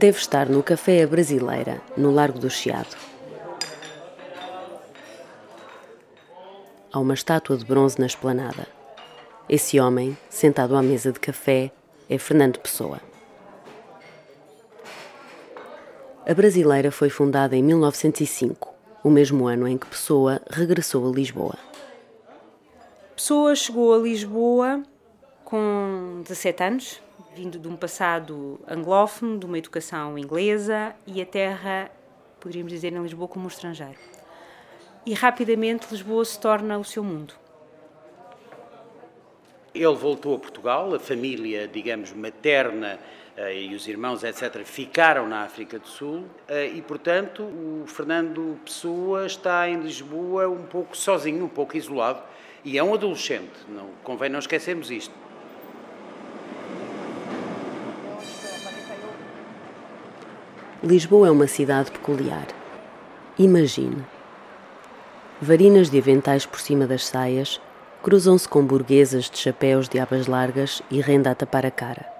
Deve estar no Café Brasileira, no Largo do Chiado. Há uma estátua de bronze na esplanada. Esse homem, sentado à mesa de café, é Fernando Pessoa. A Brasileira foi fundada em 1905, o mesmo ano em que Pessoa regressou a Lisboa. Pessoa chegou a Lisboa com 17 anos, vindo de um passado anglófono, de uma educação inglesa e a terra, poderíamos dizer, em Lisboa como um estrangeiro. E rapidamente Lisboa se torna o seu mundo. Ele voltou a Portugal, a família, digamos, materna eh, e os irmãos, etc., ficaram na África do Sul eh, e, portanto, o Fernando Pessoa está em Lisboa um pouco sozinho, um pouco isolado e é um adolescente, não, convém não esquecermos isto. Lisboa é uma cidade peculiar. Imagine. Varinas de aventais por cima das saias cruzam-se com burguesas de chapéus de abas largas e renda a tapar a cara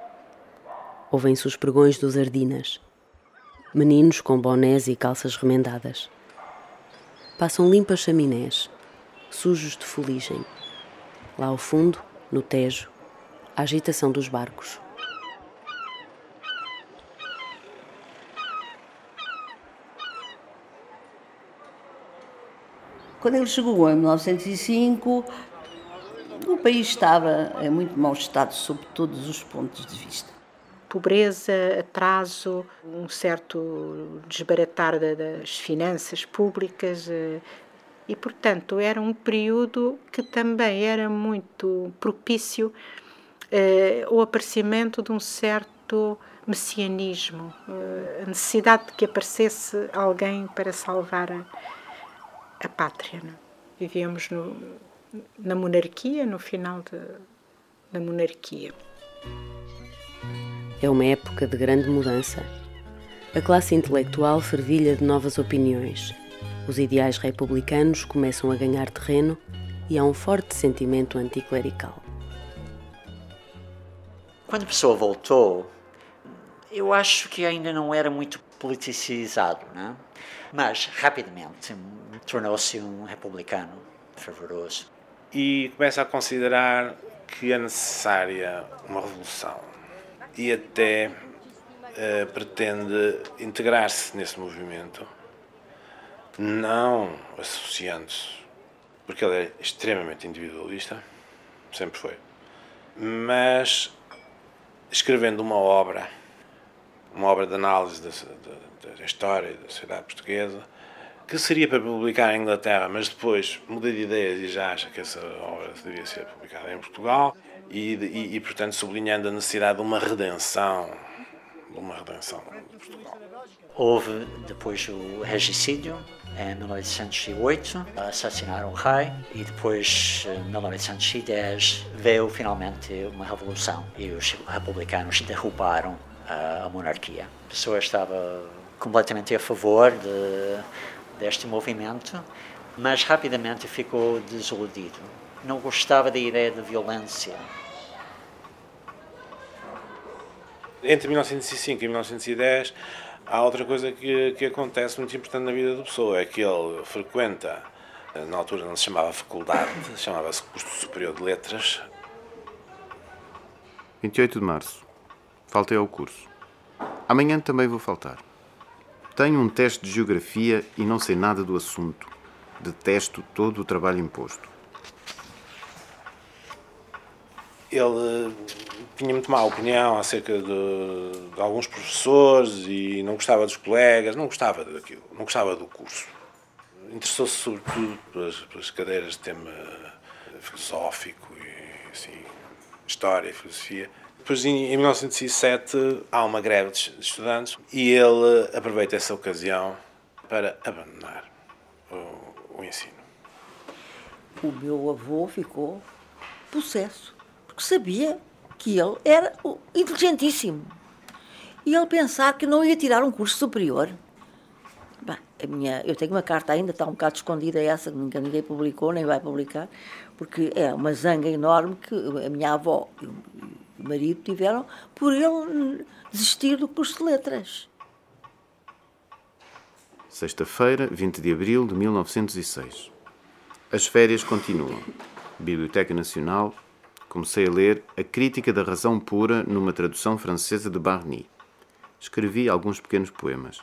ouvem-se os pregões dos Ardinas. Meninos com bonés e calças remendadas. Passam limpas chaminés, sujos de fuligem. Lá ao fundo, no Tejo, a agitação dos barcos. Quando ele chegou em 1905, o país estava em muito mau estado sob todos os pontos de vista. Pobreza, atraso, um certo desbaratar das finanças públicas eh, e, portanto, era um período que também era muito propício eh, ao aparecimento de um certo messianismo, eh, a necessidade de que aparecesse alguém para salvar a, pátria. Não? É? Vivíamos no, na monarquia, no final de, da monarquia. É uma época de grande mudança. A classe intelectual fervilha de novas opiniões. Os ideais republicanos começam a ganhar terreno e há um forte sentimento anticlerical. Quando a pessoa voltou, eu acho que ainda não era muito politicizado, né? Mas rapidamente tornou-se um republicano fervoroso. E começa a considerar que é necessária uma revolução e até uh, pretende integrar-se nesse movimento, não associando-se, porque ele é extremamente individualista, sempre foi, mas escrevendo uma obra, uma obra de análise da, da, da história da sociedade portuguesa, que seria para publicar em Inglaterra, mas depois muda de ideias e já acha que essa obra devia ser publicada em Portugal e, e, e, portanto, sublinhando a necessidade de uma redenção, de uma redenção de Portugal. Houve depois o regicídio em 1908, assassinaram o rei e depois, em 1910, veio finalmente uma revolução e os republicanos derrubaram a monarquia. A pessoa estava completamente a favor de, deste movimento, mas rapidamente ficou desiludido. Não gostava da ideia de violência Entre 1905 e 1910 há outra coisa que, que acontece muito importante na vida da pessoa, é que ele frequenta, na altura não se chamava faculdade, chamava-se curso superior de letras. 28 de março. Faltei ao curso. Amanhã também vou faltar. Tenho um teste de geografia e não sei nada do assunto. Detesto todo o trabalho imposto. Ele tinha muito má opinião acerca de, de, alguns professores e não gostava dos colegas, não gostava daquilo, não gostava do curso. Interessou-se sobretudo pelas, pelas, cadeiras de tema filosófico e assim, história filosofia. Depois, em, em 1907, há uma greve de estudantes e ele aproveita essa ocasião para abandonar o, o ensino. O meu avô ficou possesso, porque sabia que ele era inteligentíssimo. E ele pensar que não ia tirar um curso superior. Bem, a minha, eu tenho uma carta ainda, está um bocado escondida essa, que ninguém publicou, nem vai publicar, porque é uma zanga enorme que a minha avó marido tiveram por ele desistir do curso de letras. Sexta-feira, 20 de abril de 1906. As férias continuam. Biblioteca Nacional. Comecei a ler A Crítica da Razão Pura numa tradução francesa de Barny. Escrevi alguns pequenos poemas.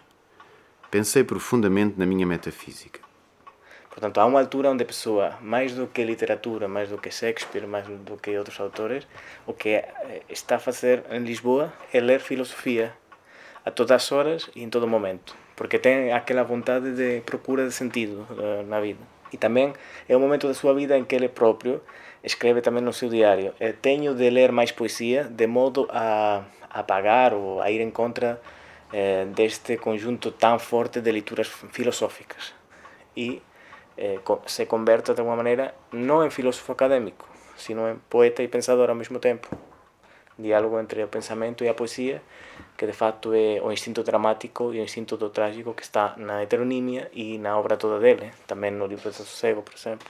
Pensei profundamente na minha metafísica. Portanto, há uma altura onde a pessoa, mais do que literatura, mais do que Shakespeare, mais do que outros autores, o que eh, está a fazer em Lisboa é ler filosofia a todas as horas e em todo momento, porque tem aquela vontade de procura de sentido eh, na vida. E também é um momento da sua vida em que ele próprio escreve também no seu diário: Tenho de ler mais poesia de modo a apagar ou a ir em contra eh, deste conjunto tão forte de leituras filosóficas. E eh, se converte de alguma maneira não em filósofo académico, sino em poeta e pensador ao mesmo tempo. Diálogo entre o pensamento e a poesia, que de facto é o instinto dramático e o instinto do trágico que está na heteronímia e na obra toda dele, também no livro de Sossego, por exemplo.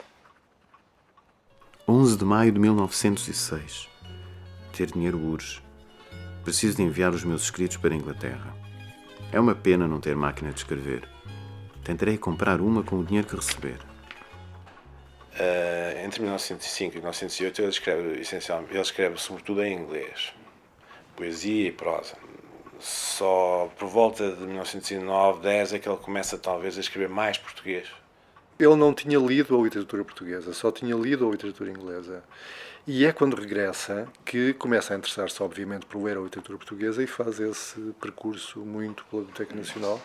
11 de maio de 1906. Ter dinheiro urge. Preciso de enviar os meus escritos para a Inglaterra. É uma pena não ter máquina de escrever. Tentarei comprar uma com o dinheiro que receber. Uh, entre 1905 e 1908 ele escreve essencialmente, ele escreve sobretudo em inglês, poesia e prosa. Só por volta de 1909, 10 é que ele começa talvez a escrever mais português. Ele não tinha lido a literatura portuguesa, só tinha lido a literatura inglesa. E é quando regressa que começa a interessar-se, obviamente, por ler a literatura portuguesa e faz esse percurso muito pela Biblioteca Nacional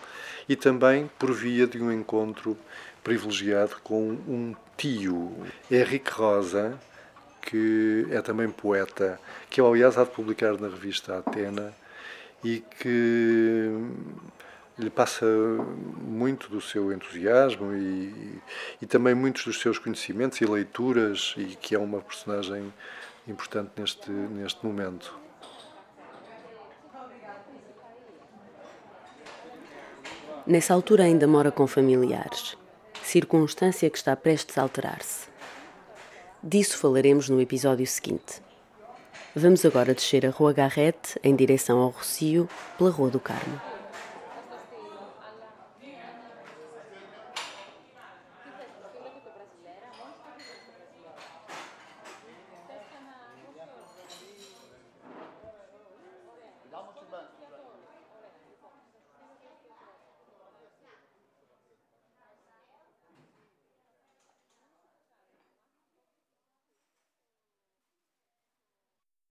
e também por via de um encontro privilegiado com um tio, Henrique Rosa, que é também poeta, que aliás há de publicar na revista Atena e que lhe passa muito do seu entusiasmo e, e também muitos dos seus conhecimentos e leituras e que é uma personagem importante neste, neste momento. Nessa altura ainda mora com familiares, circunstância que está prestes a alterar-se. Disso falaremos no episódio seguinte. Vamos agora descer a Rua Garrete em direção ao Rocio, pela Rua do Carmo.